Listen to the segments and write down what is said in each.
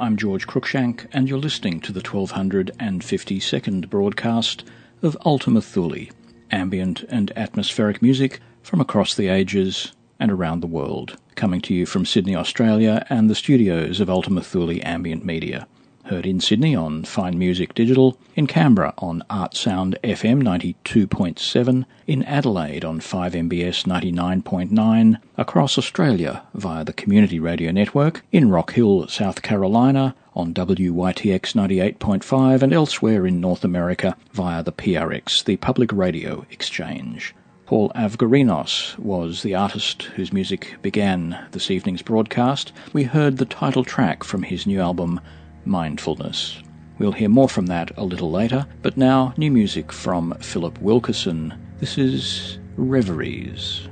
I'm George Cruikshank, and you're listening to the 1252nd broadcast of Ultima Thule, ambient and atmospheric music from across the ages and around the world, coming to you from Sydney, Australia, and the studios of Ultima Thule Ambient Media. Heard in Sydney on Fine Music Digital, in Canberra on Art Sound FM 92.7, in Adelaide on 5MBS 99.9, across Australia via the Community Radio Network, in Rock Hill, South Carolina on WYTX 98.5, and elsewhere in North America via the PRX, the Public Radio Exchange. Paul Avgerinos was the artist whose music began this evening's broadcast. We heard the title track from his new album, Mindfulness. We'll hear more from that a little later, but now new music from Philip Wilkerson. This is Reveries.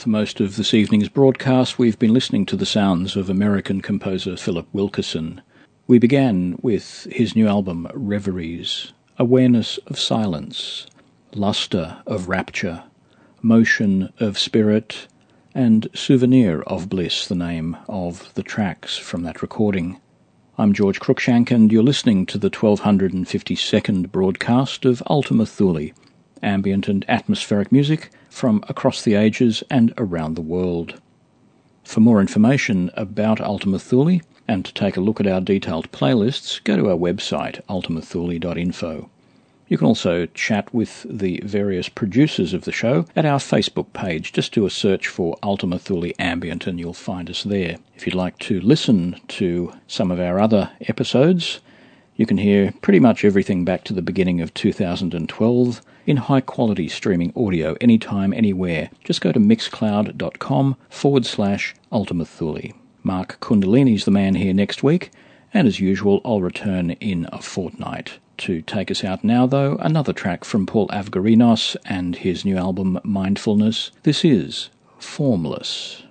For most of this evening's broadcast, we've been listening to the sounds of American composer Philip Wilkerson. We began with his new album, Reveries, Awareness of Silence, Luster of Rapture, Motion of Spirit, and Souvenir of Bliss, the name of the tracks from that recording. I'm George Cruikshank, and you're listening to the 1252nd broadcast of Ultima Thule, ambient and atmospheric music from across the ages and around the world. For more information about Ultima Thule and to take a look at our detailed playlists, go to our website ultimathule.info. You can also chat with the various producers of the show at our Facebook page. Just do a search for Ultima Thule Ambient and you'll find us there. If you'd like to listen to some of our other episodes, you can hear pretty much everything back to the beginning of 2012 in high quality streaming audio anytime, anywhere. Just go to mixcloud.com forward slash Ultima Thule. Mark Kundalini's the man here next week, and as usual, I'll return in a fortnight. To take us out now, though, another track from Paul Avgerinos and his new album Mindfulness. This is Formless.